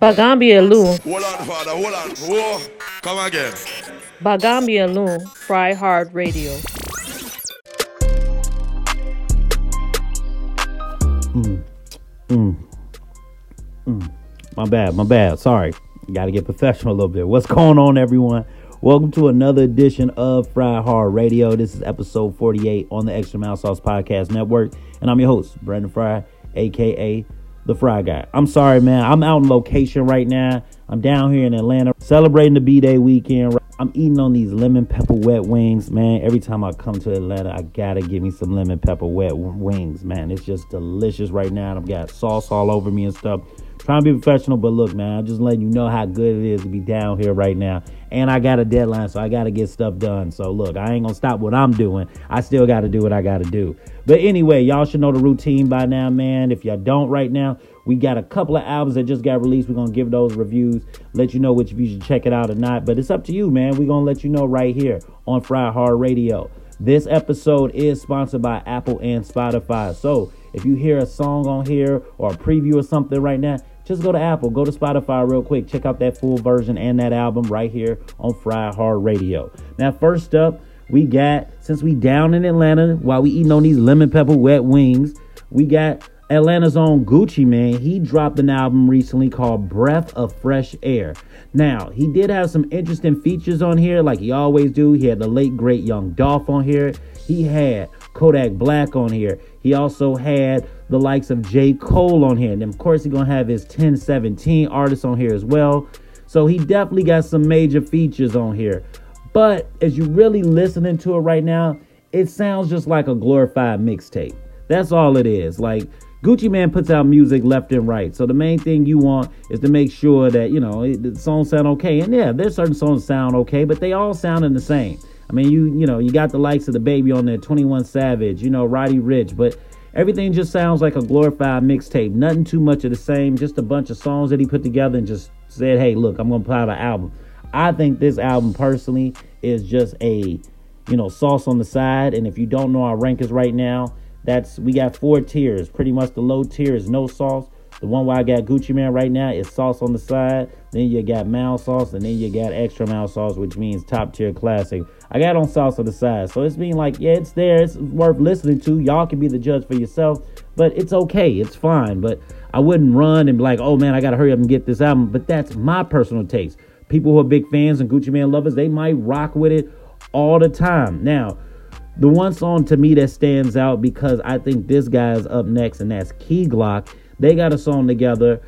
Bagambia Lou. Hold on, father, hold on. Whoa. Come again. Bagambia Lou. Fried Hard Radio. Mm, mm, mm. My bad, my bad. Sorry. Got to get professional a little bit. What's going on, everyone? Welcome to another edition of Fried Hard Radio. This is episode 48 on the Extra Mouse Sauce Podcast Network. And I'm your host, Brandon Fry, aka The Fry Guy. I'm sorry, man. I'm out in location right now. I'm down here in Atlanta celebrating the B Day weekend. I'm eating on these lemon pepper wet wings, man. Every time I come to Atlanta, I gotta give me some lemon pepper wet wings, man. It's just delicious right now. I've got sauce all over me and stuff. Trying to be professional, but look, man, I'm just letting you know how good it is to be down here right now. And I got a deadline, so I got to get stuff done. So look, I ain't gonna stop what I'm doing. I still got to do what I got to do. But anyway, y'all should know the routine by now, man. If y'all don't right now, we got a couple of albums that just got released. We're gonna give those reviews, let you know which you should check it out or not. But it's up to you, man. We're gonna let you know right here on Fried Hard Radio. This episode is sponsored by Apple and Spotify. So if you hear a song on here or a preview or something right now, just go to Apple, go to Spotify real quick, check out that full version and that album right here on Fried Hard Radio. Now, first up, we got since we down in Atlanta while we eating on these lemon pepper wet wings, we got Atlanta's own Gucci Mane. He dropped an album recently called Breath of Fresh Air. Now, he did have some interesting features on here, like he always do. He had the late great Young Dolph on here. He had Kodak Black on here. He also had the likes of J. Cole on here. And of course, he's gonna have his 1017 artists on here as well. So he definitely got some major features on here. But as you really listening to it right now, it sounds just like a glorified mixtape. That's all it is. Like Gucci Mane puts out music left and right. So the main thing you want is to make sure that, you know, the songs sound okay. And yeah, there's certain songs sound okay, but they all sounding the same. I mean, you you know, you got the likes of DaBaby on there, 21 Savage, you know, Roddy Ricch, but everything just sounds like a glorified mixtape. Nothing too much of the same, just a bunch of songs that he put together and just said, "Hey, look, I'm going to put out an album." I think this album personally is just a, you know, sauce on the side, and if you don't know our rankings right now, that's we got four tiers. Pretty much the low tier is no sauce. The one where I got Gucci Mane right now is sauce on the side. Then you got mild sauce, and then you got extra mild sauce, which means top tier classic. I got on sauce on the side, so it's being like, yeah, it's there. It's worth listening to. Y'all can be the judge for yourself, but it's okay. It's fine. But I wouldn't run and be like, oh man, I gotta hurry up and get this album. But that's my personal taste. People who are big fans and Gucci Mane lovers, they might rock with it all the time. Now, the one song to me that stands out because I think this guy is up next, and that's Key Glock. They got a song together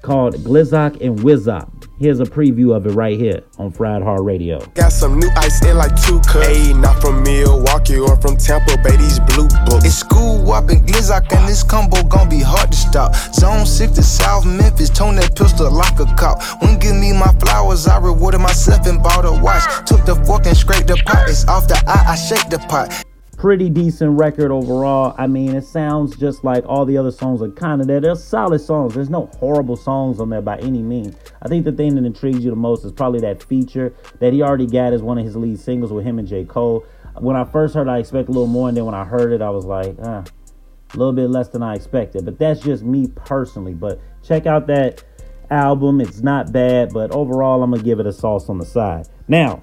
called Glizzock and Wizzock. Here's a preview of it right here on Fried Hard Radio. Got some new ice in like two cups. Ayy, not from Milwaukee or from Tampa Bay, these blue books. It's school up in Glizzock and this combo gon' be hard to stop. Zone 6 to South Memphis, tone that pistol like a cop. When give me my flowers, I rewarded myself and bought a watch. Took the fork and scraped the pot. It's off the eye, I shake the pot. Pretty decent record overall. I mean, it sounds just like all the other songs are kind of there. They're solid songs. There's no horrible songs on there by any means. I think the thing that intrigues you the most is probably that feature that he already got as one of his lead singles with him and J. Cole. When I first heard it, I expected a little more, and then when I heard it, I was like, ah, a little bit less than I expected. But that's just me personally. But check out that album. It's not bad, but overall, I'm gonna give it a sauce on the side. Now,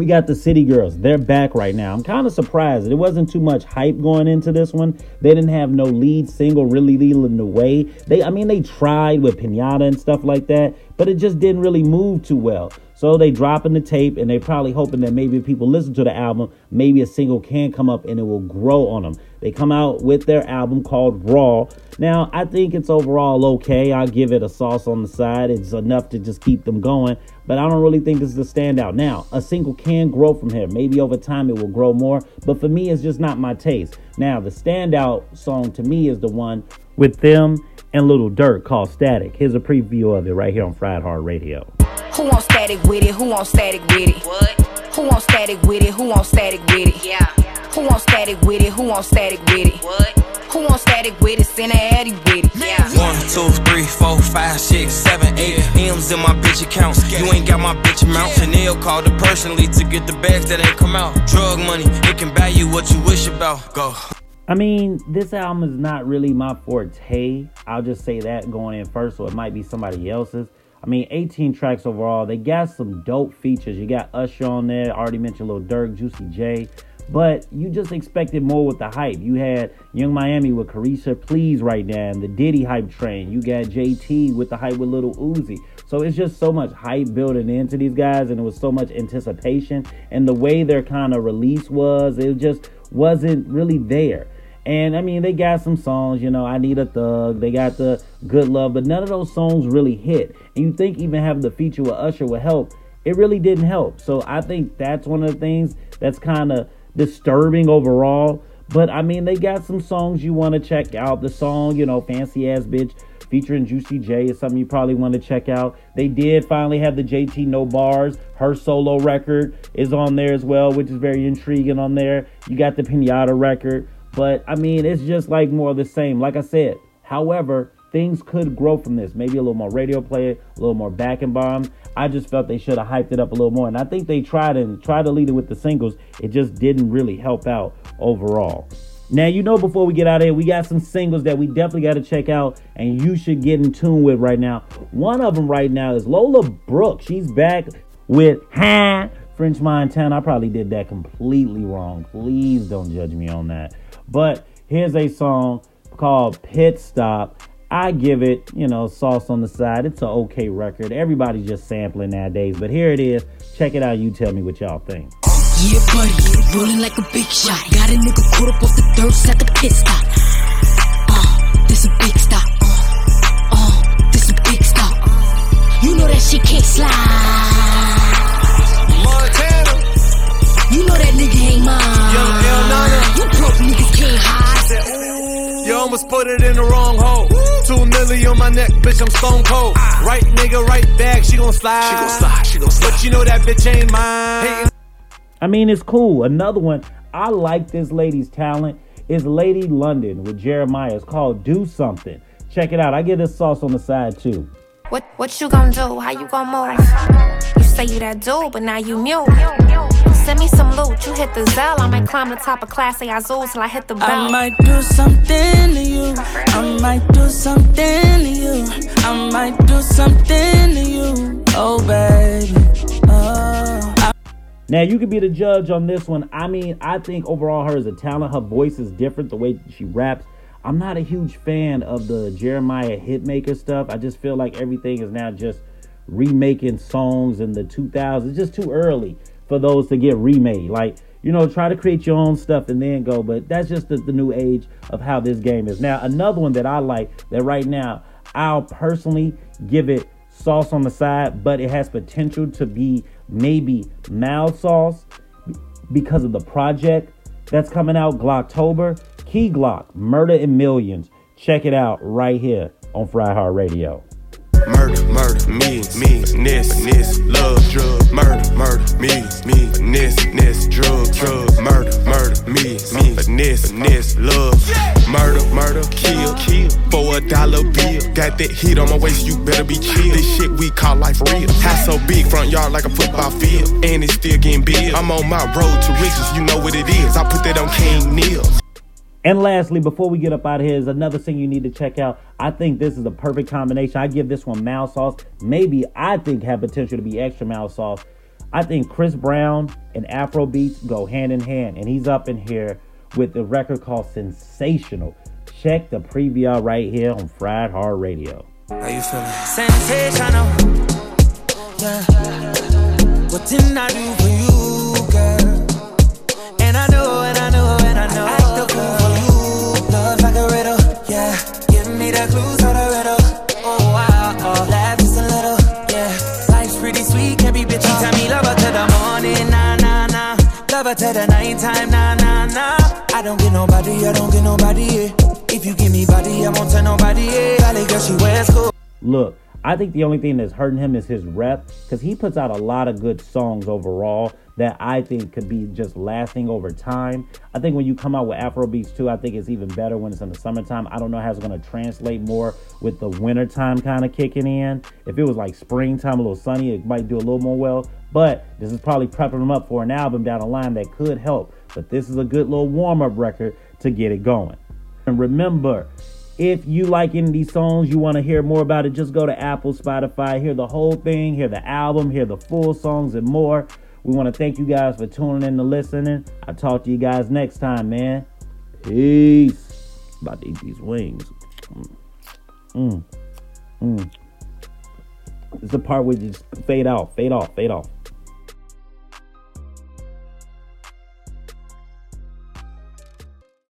we got the City Girls. They're back right now. I'm kind of surprised. It wasn't too much hype going into this one. They didn't have no lead single really leading the way. They, I mean, they tried with Pinata and stuff like that, but it just didn't really move too well. So they dropping the tape, and they're probably hoping that maybe people listen to the album, maybe a single can come up and it will grow on them. They come out with their album called Raw. Now, I think it's overall okay. I'll give it a sauce on the side. It's enough to just keep them going, but I don't really think this is a standout. Now, a single can grow from here. Maybe over time it will grow more, but for me, it's just not my taste. Now, the standout song to me is the one with them and Lil Durk called Static. Here's a preview of it right here on Fried Hard Radio. Who want static with it? Who want static with it? What? Who want static with it? Who want static with it? Yeah. Who want static with it? Who want static with it? What? Who want static with it? Send a Addy with it. Yeah. One, two, three, four, five, six, seven, eight M's in my bitch account. You ain't got my bitch amount. Chanel called her personally to get the bags that ain't come out. Drug money, it can buy you what you wish about. Go. I mean, this album is not really my forte. I'll just say that going in first, so it might be somebody else's. I mean, 18 tracks overall. They got some dope features. You got Usher on there. Already mentioned Lil Durk, Juicy J. But you just expected more with the hype. You had Yung Miami with Caresha Please right now, and the Diddy hype train. You got JT with the hype with Little Uzi. So it's just so much hype building into these guys, and it was so much anticipation. And the way their kind of release was, it just wasn't really there. And I mean, they got some songs, you know, I Need a Thug, they got the Good Love, but none of those songs really hit. And you think even having the feature with Usher would help. It really didn't help. So I think that's one of the things that's kind of disturbing overall. But I mean, they got some songs you want to check out. The song, you know, Fancy Ass Bitch featuring Juicy J is something you probably want to check out. They did finally have the JT No Bars. Her solo record is on there as well, which is very intriguing on there. You got the Pinata record. But I mean, it's just like more of the same. Like I said, however, things could grow from this. Maybe a little more radio play, a little more back and bomb. I just felt they should have hyped it up a little more. And I think they tried and tried to lead it with the singles. It just didn't really help out overall. Now, you know, before we get out of here, we got some singles that we definitely got to check out and you should get in tune with right now. One of them right now is Lola Brooke. She's back with French Montana. I probably did that completely wrong. Please don't judge me on that. But here's a song called Pit Stop. I give it, you know, sauce on the side. It's an okay record. Everybody's just sampling nowadays, but here it is. Check it out. You tell me what y'all think. Yeah, buddy, rolling like a big shot. Got a nigga caught up off the third second pit stop. Uh, this a big stop. Uh, uh, this a big stop. You know that shit can't slide. Montana, You know that nigga ain't mine. young L Nana. You broke niggas can't hide. You almost put it in the wrong hole. Two milli on my neck, bitch, I'm stone cold. Right nigga, right bag, she gon' slide. She gon' slide, she gon' slide. But you know that bitch ain't mine. I mean, it's cool. Another one, I like this lady's talent, is Lady London with Jeremih. It's called Do Something. Check it out. I get this sauce on the side too. What what you gonna do? How you gonna move? You say you that dude, but now you mute. Send me some loot. You hit the Zell. I might climb the top of Clase Azul till I hit the I might do something to you. I might do something to you. I might do something to you. Oh, baby. Oh. I- Now you can be the judge on this one. I mean, I think overall her is a talent, her voice is different, the way she raps. I'm not a huge fan of the Jeremih hitmaker stuff. I just feel like everything is now just remaking songs in the 2000s. It's just too early for those to get remade. Like, you know, try to create your own stuff and then go. But that's just the, the new age of how this game is. Now, another one that I like that right now, I'll personally give it sauce on the side, but it has potential to be maybe mild sauce because of the project that's coming out Glocktober. Key Glock, Murder in Millions. Check it out right here on Fried Hard Radio. Murder, murder, me, me, ness, ness, love, drug, murder, murder, me, me, ness, ness, drug, drug, murder, murder, me, me, ness, ness, love, murder, murder, kill, kill, for a dollar bill. Got that heat on my waist, you better be chill. This shit we call life real. House so big, front yard like a football field, and it's still getting big. I'm on my road to riches, you know what it is. I put that on King Neil. And lastly, before we get up out of here, is another thing you need to check out. I think this is a perfect combination. I give this one mild sauce. Maybe I think have potential to be extra mild sauce. I think Chris Brown and Afro beats go hand in hand, and he's up in here with the record called Sensational. Check the preview out right here on Fried Hard Radio. How you feeling? Sensational. Yeah. What didn't I do for you, The nighttime, nah, nah, nah. I don't get nobody, I don't get nobody, yeah. If you give me body, I won't tell nobody, yeah. Valley girl, she wears cool. Look, I think the only thing that's hurting him is his rep because he puts out a lot of good songs overall that I think could be just lasting over time. I think when you come out with Afro beats too, I think it's even better when it's in the summertime. I don't know how it's to translate more with the wintertime kind of kicking in. If it was like springtime, a little sunny, it might do a little more well. But this is probably prepping them up for an album down the line that could help. But this is a good little warm up record to get it going. And remember, if you like any of these songs, you want to hear more about it, just go to Apple, Spotify, hear the whole thing, hear the album, hear the full songs and more. We want to thank you guys for tuning in to listening. I'll talk to you guys next time, man. Peace. About to eat these wings. Mm. Mm. Mm. It's the part where you just fade off, fade off, fade off.